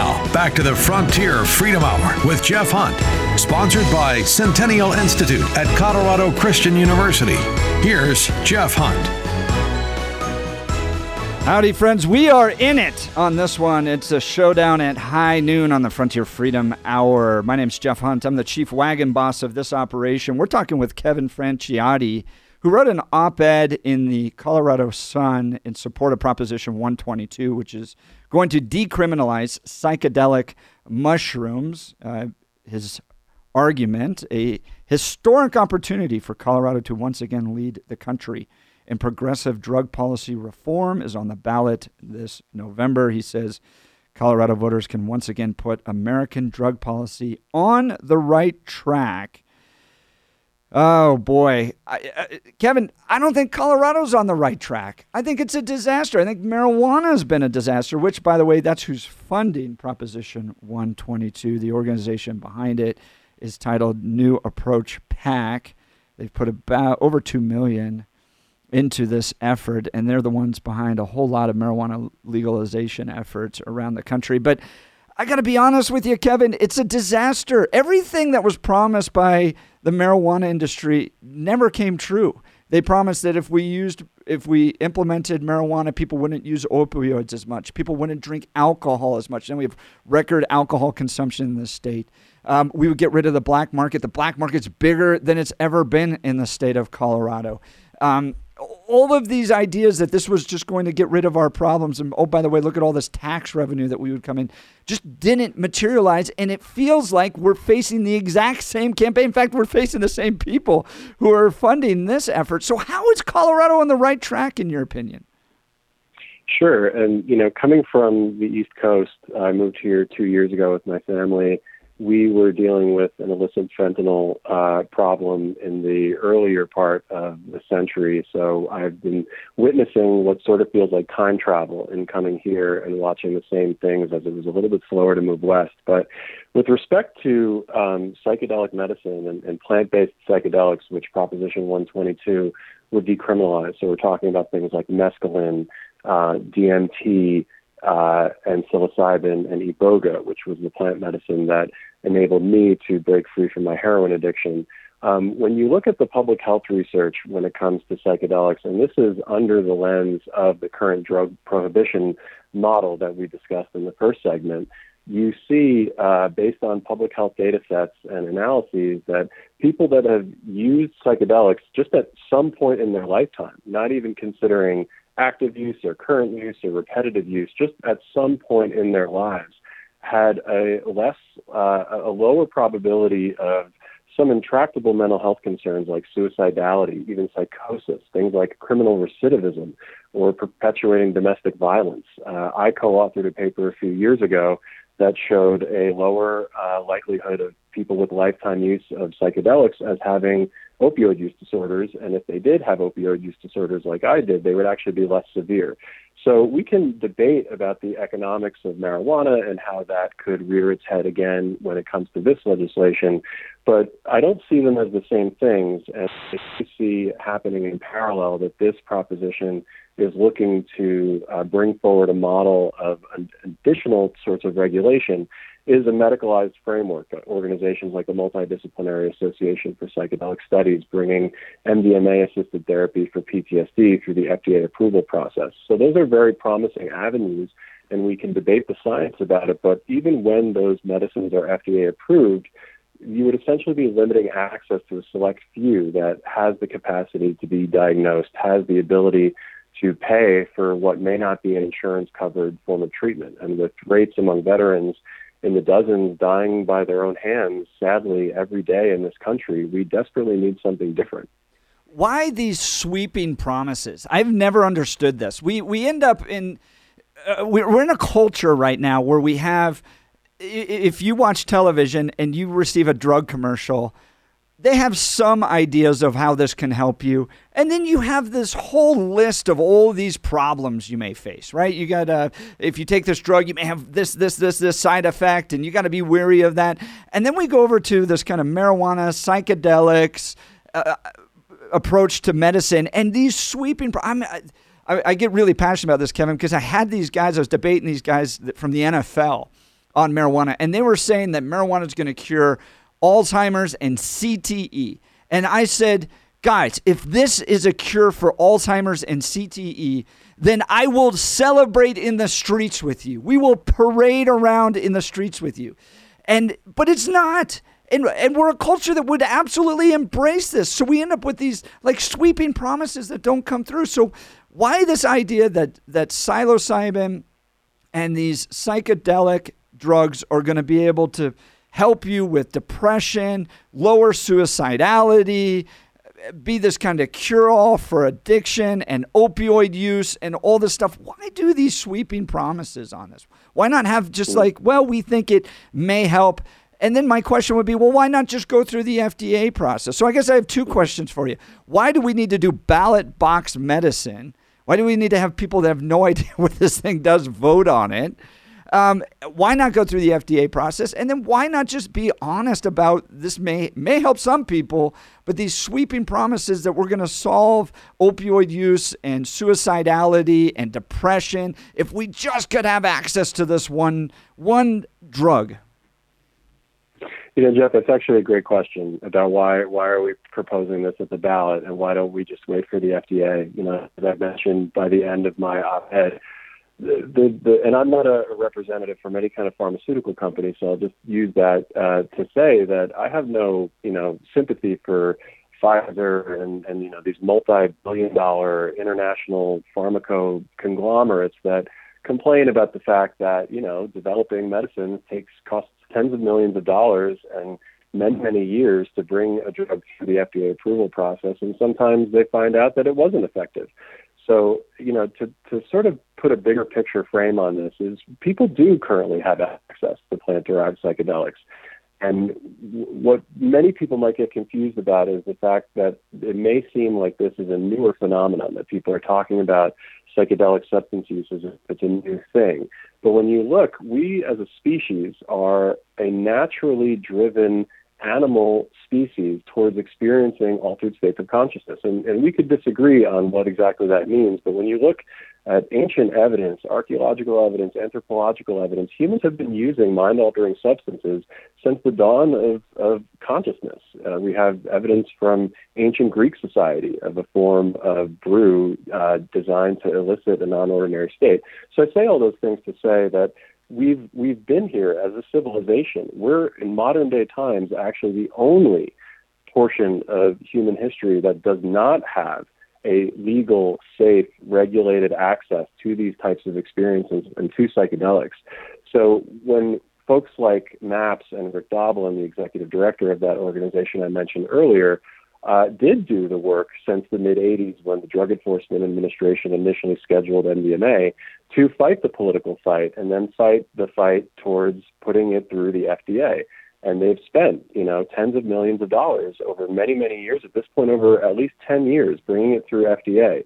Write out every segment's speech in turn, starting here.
Now, back to the Frontier Freedom Hour with Jeff Hunt, sponsored by Centennial Institute at Colorado Christian University. Here's Jeff Hunt. Howdy, friends. We are in it on this one. It's a showdown at high noon on the Frontier Freedom Hour. My name's Jeff Hunt. I'm the chief wagon boss of this operation. We're talking with Kevin Franciotti, who wrote an op ed in the Colorado Sun in support of Proposition 122, which is going to decriminalize psychedelic mushrooms. Uh, his argument a historic opportunity for Colorado to once again lead the country in progressive drug policy reform is on the ballot this November. He says Colorado voters can once again put American drug policy on the right track. Oh boy, I, I, Kevin, I don't think Colorado's on the right track. I think it's a disaster. I think marijuana has been a disaster. Which, by the way, that's who's funding Proposition 122. The organization behind it is titled New Approach PAC. They've put about over two million into this effort, and they're the ones behind a whole lot of marijuana legalization efforts around the country. But I got to be honest with you, Kevin, it's a disaster. Everything that was promised by the marijuana industry never came true. They promised that if we used if we implemented marijuana, people wouldn't use opioids as much. People wouldn't drink alcohol as much. Then we have record alcohol consumption in the state. Um, we would get rid of the black market. The black market's bigger than it's ever been in the state of Colorado. Um, all of these ideas that this was just going to get rid of our problems and oh by the way look at all this tax revenue that we would come in just didn't materialize. And it feels like we're facing the exact same campaign. In fact we're facing the same people who are funding this effort. So how is colorado on the right track in your opinion? Sure. And you know coming from the east coast i moved here two years ago with my family we were dealing with an illicit fentanyl uh, problem in the earlier part of the century. So I've been witnessing what sort of feels like time travel in coming here and watching the same things as it was a little bit slower to move west. But with respect to um, psychedelic medicine and, and plant based psychedelics, which Proposition 122 would decriminalize, so we're talking about things like mescaline, uh, DMT, uh, and psilocybin and iboga, which was the plant medicine that enabled me to break free from my heroin addiction. Um, when you look at the public health research when it comes to psychedelics, and this is under the lens of the current drug prohibition model that we discussed in the first segment, you see, uh, based on public health data sets and analyses, that people that have used psychedelics just at some point in their lifetime, not even considering active use or current use or repetitive use, just at some point in their lives, had a less, uh, a lower probability of some intractable mental health concerns like suicidality, even psychosis, things like criminal recidivism or perpetuating domestic violence. Uh, I co authored a paper a few years ago that showed a lower uh, likelihood of people with lifetime use of psychedelics as having opioid use disorders. And if they did have opioid use disorders like I did, they would actually be less severe. So we can debate about the economics of marijuana and how that could rear its head again when it comes to this legislation. But I don't see them as the same things. And I see happening in parallel that this proposition is looking to uh, bring forward a model of additional sorts of regulation is a medicalized framework. Organizations like the Multidisciplinary Association for Psychedelic Studies bringing MDMA assisted therapy for PTSD through the FDA approval process. So those are very promising avenues, and we can debate the science about it. But even when those medicines are FDA approved, you would essentially be limiting access to a select few that has the capacity to be diagnosed, has the ability to pay for what may not be an insurance covered form of treatment. And with rates among veterans in the dozens dying by their own hands, sadly, every day in this country, we desperately need something different. Why these sweeping promises? I've never understood this. We we end up in uh, we're in a culture right now where we have if you watch television and you receive a drug commercial, they have some ideas of how this can help you. And then you have this whole list of all these problems you may face, right? You got to, if you take this drug, you may have this, this, this, this side effect, and you got to be wary of that. And then we go over to this kind of marijuana, psychedelics uh, uh approach to medicine, and these sweeping. I'm, I, I get really passionate about this, Kevin, because I had these guys, I was debating these guys from the NFL on marijuana, and they were saying that marijuana is going to cure Alzheimer's and CTE. And I said, guys, if this is a cure for Alzheimer's and CTE, then I will celebrate in the streets with you. We will parade around in the streets with you. And but it's not. And, and we're a culture that would absolutely embrace this. So we end up with these like sweeping promises that don't come through. So why this idea that that psilocybin and these psychedelic drugs are going to be able to help you with depression, lower suicidality, be this kind of cure all for addiction and opioid use and all this stuff. Why do these sweeping promises on this? Why not have just mm. like, well, we think it may help. And then my question would be, well, why not just go through the FDA process? So I guess I have two questions for you. Why do we need to do ballot box medicine? Why do we need to have people that have no idea what this thing does vote on it? Um, why not go through the FDA process? And then why not just be honest about this may may help some people, but these sweeping promises that we're going to solve opioid use and suicidality and depression if we just could have access to this one one drug. You know, Jeff, that's actually a great question about why why are we proposing this at the ballot and why don't we just wait for the FDA? You know, as I mentioned by the end of my op-ed the, the, and I'm not a, representative from any kind of pharmaceutical company, so I'll just use that uh, to say that I have no, you know, sympathy for Pfizer and, and you know these multi-billion-dollar international pharmaco conglomerates that complain about the fact that you know developing medicine takes costs tens of millions of dollars and many many years to bring a drug through the FDA approval process, and sometimes they find out that it wasn't effective. So, you know, to, to sort of put a bigger picture frame on this is people do currently have access to plant derived psychedelics. And what many people might get confused about is the fact that it may seem like this is a newer phenomenon, that people are talking about psychedelic substance use as if it's a new thing. But when you look, we as a species are a naturally driven animal species towards experiencing altered states of consciousness. And, and we could disagree on what exactly that means, but when you look at ancient evidence, archaeological evidence, anthropological evidence, humans have been using mind altering substances since the dawn of, of consciousness. Uh, we have evidence from ancient Greek society of a form of brew uh, designed to elicit a non ordinary state. So I say all those things to say that we've we've been here as a civilization. We're in modern day times actually the only portion of human history that does not have a legal, safe, regulated access to these types of experiences and to psychedelics. So when folks like MAPS and Rick Doblin, the executive director of that organization I mentioned earlier, uh, did do the work since the mid 80s when the Drug Enforcement Administration initially scheduled MDMA to fight the political fight and then fight the fight towards putting it through the FDA. And they've spent, you know, tens of millions of dollars over many, many years, at this point, over at least 10 years, bringing it through FDA.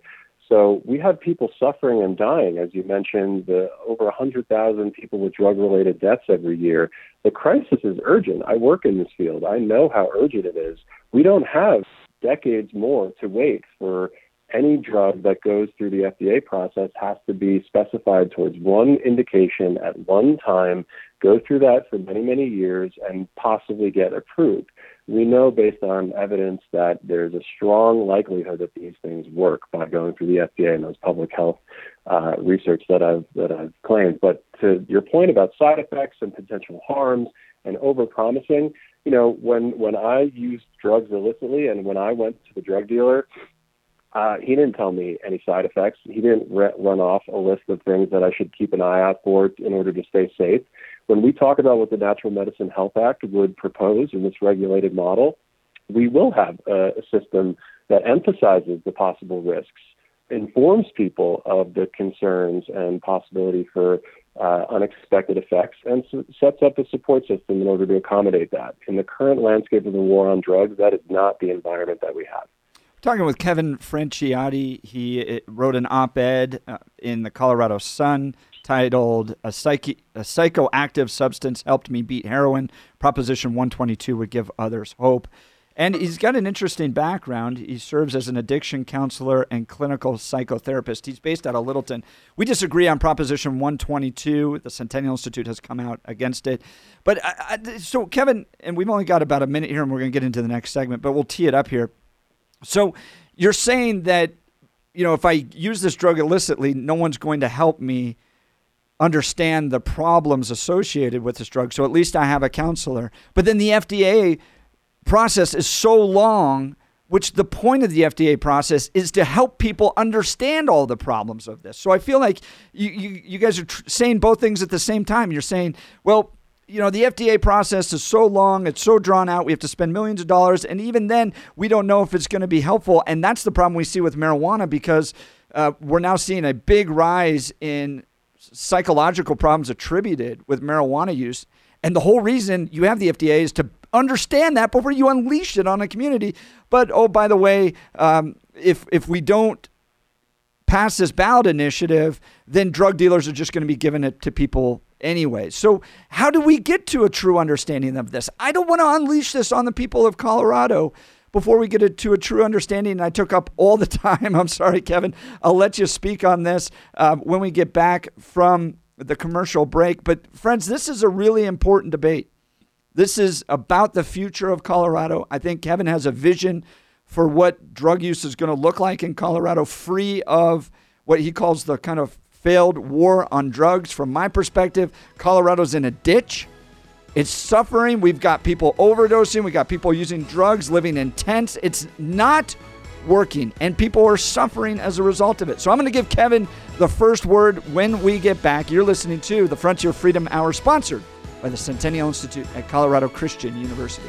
So we have people suffering and dying, as you mentioned, the over 100,000 people with drug-related deaths every year. The crisis is urgent. I work in this field. I know how urgent it is. We don't have decades more to wait for any drug that goes through the FDA process has to be specified towards one indication at one time, go through that for many, many years, and possibly get approved we know based on evidence that there's a strong likelihood that these things work by going through the FDA and those public health uh, research that I've that I've claimed. But to your point about side effects and potential harms and overpromising, you know, when when I used drugs illicitly and when I went to the drug dealer, uh, he didn't tell me any side effects. He didn't re- run off a list of things that I should keep an eye out for in order to stay safe. When we talk about what the Natural Medicine Health Act would propose in this regulated model, we will have a, system that emphasizes the possible risks, informs people of the concerns and possibility for uh, unexpected effects, and sets up a support system in order to accommodate that. In the current landscape of the war on drugs, that is not the environment that we have. Talking with Kevin Franciotti, he wrote an op ed uh, in the Colorado Sun titled a, psyche, a Psychoactive Substance Helped Me Beat Heroin. Proposition 122 would give others hope. And he's got an interesting background. He serves as an addiction counselor and clinical psychotherapist. He's based out of Littleton. We disagree on Proposition 122. The Centennial Institute has come out against it. But I, I, so, Kevin, and we've only got about a minute here, and we're going to get into the next segment, but we'll tee it up here. So, you're saying that, you know, if I use this drug illicitly, no one's going to help me understand the problems associated with this drug. So at least I have a counselor. But then the FDA process is so long, which the point of the FDA process is to help people understand all the problems of this. So I feel like you, you, you guys are tr- saying both things at the same time. You're saying, well, you know, the FDA process is so long, it's so drawn out, we have to spend millions of dollars. And even then, we don't know if it's going to be helpful. And that's the problem we see with marijuana because uh, we're now seeing a big rise in psychological problems attributed with marijuana use. And the whole reason you have the FDA is to understand that before you unleash it on a community. But oh, by the way, um, if if we don't pass this ballot initiative, then drug dealers are just going to be giving it to people anyway. So how do we get to a true understanding of this? I don't want to unleash this on the people of Colorado before we get to a true understanding. And I took up all the time. I'm sorry, Kevin. I'll let you speak on this uh, when we get back from the commercial break. But, friends, this is a really important debate. This is about the future of Colorado. I think Kevin has a vision for what drug use is going to look like in Colorado, free of what he calls the kind of failed war on drugs. From my perspective, Colorado's in a ditch. It's suffering. We've got people overdosing. We've got people using drugs, living in tents. It's not working, and people are suffering as a result of it. So I'm going to give Kevin the first word when we get back. You're listening to the Frontier Freedom Hour, sponsored by the Centennial Institute at Colorado Christian University.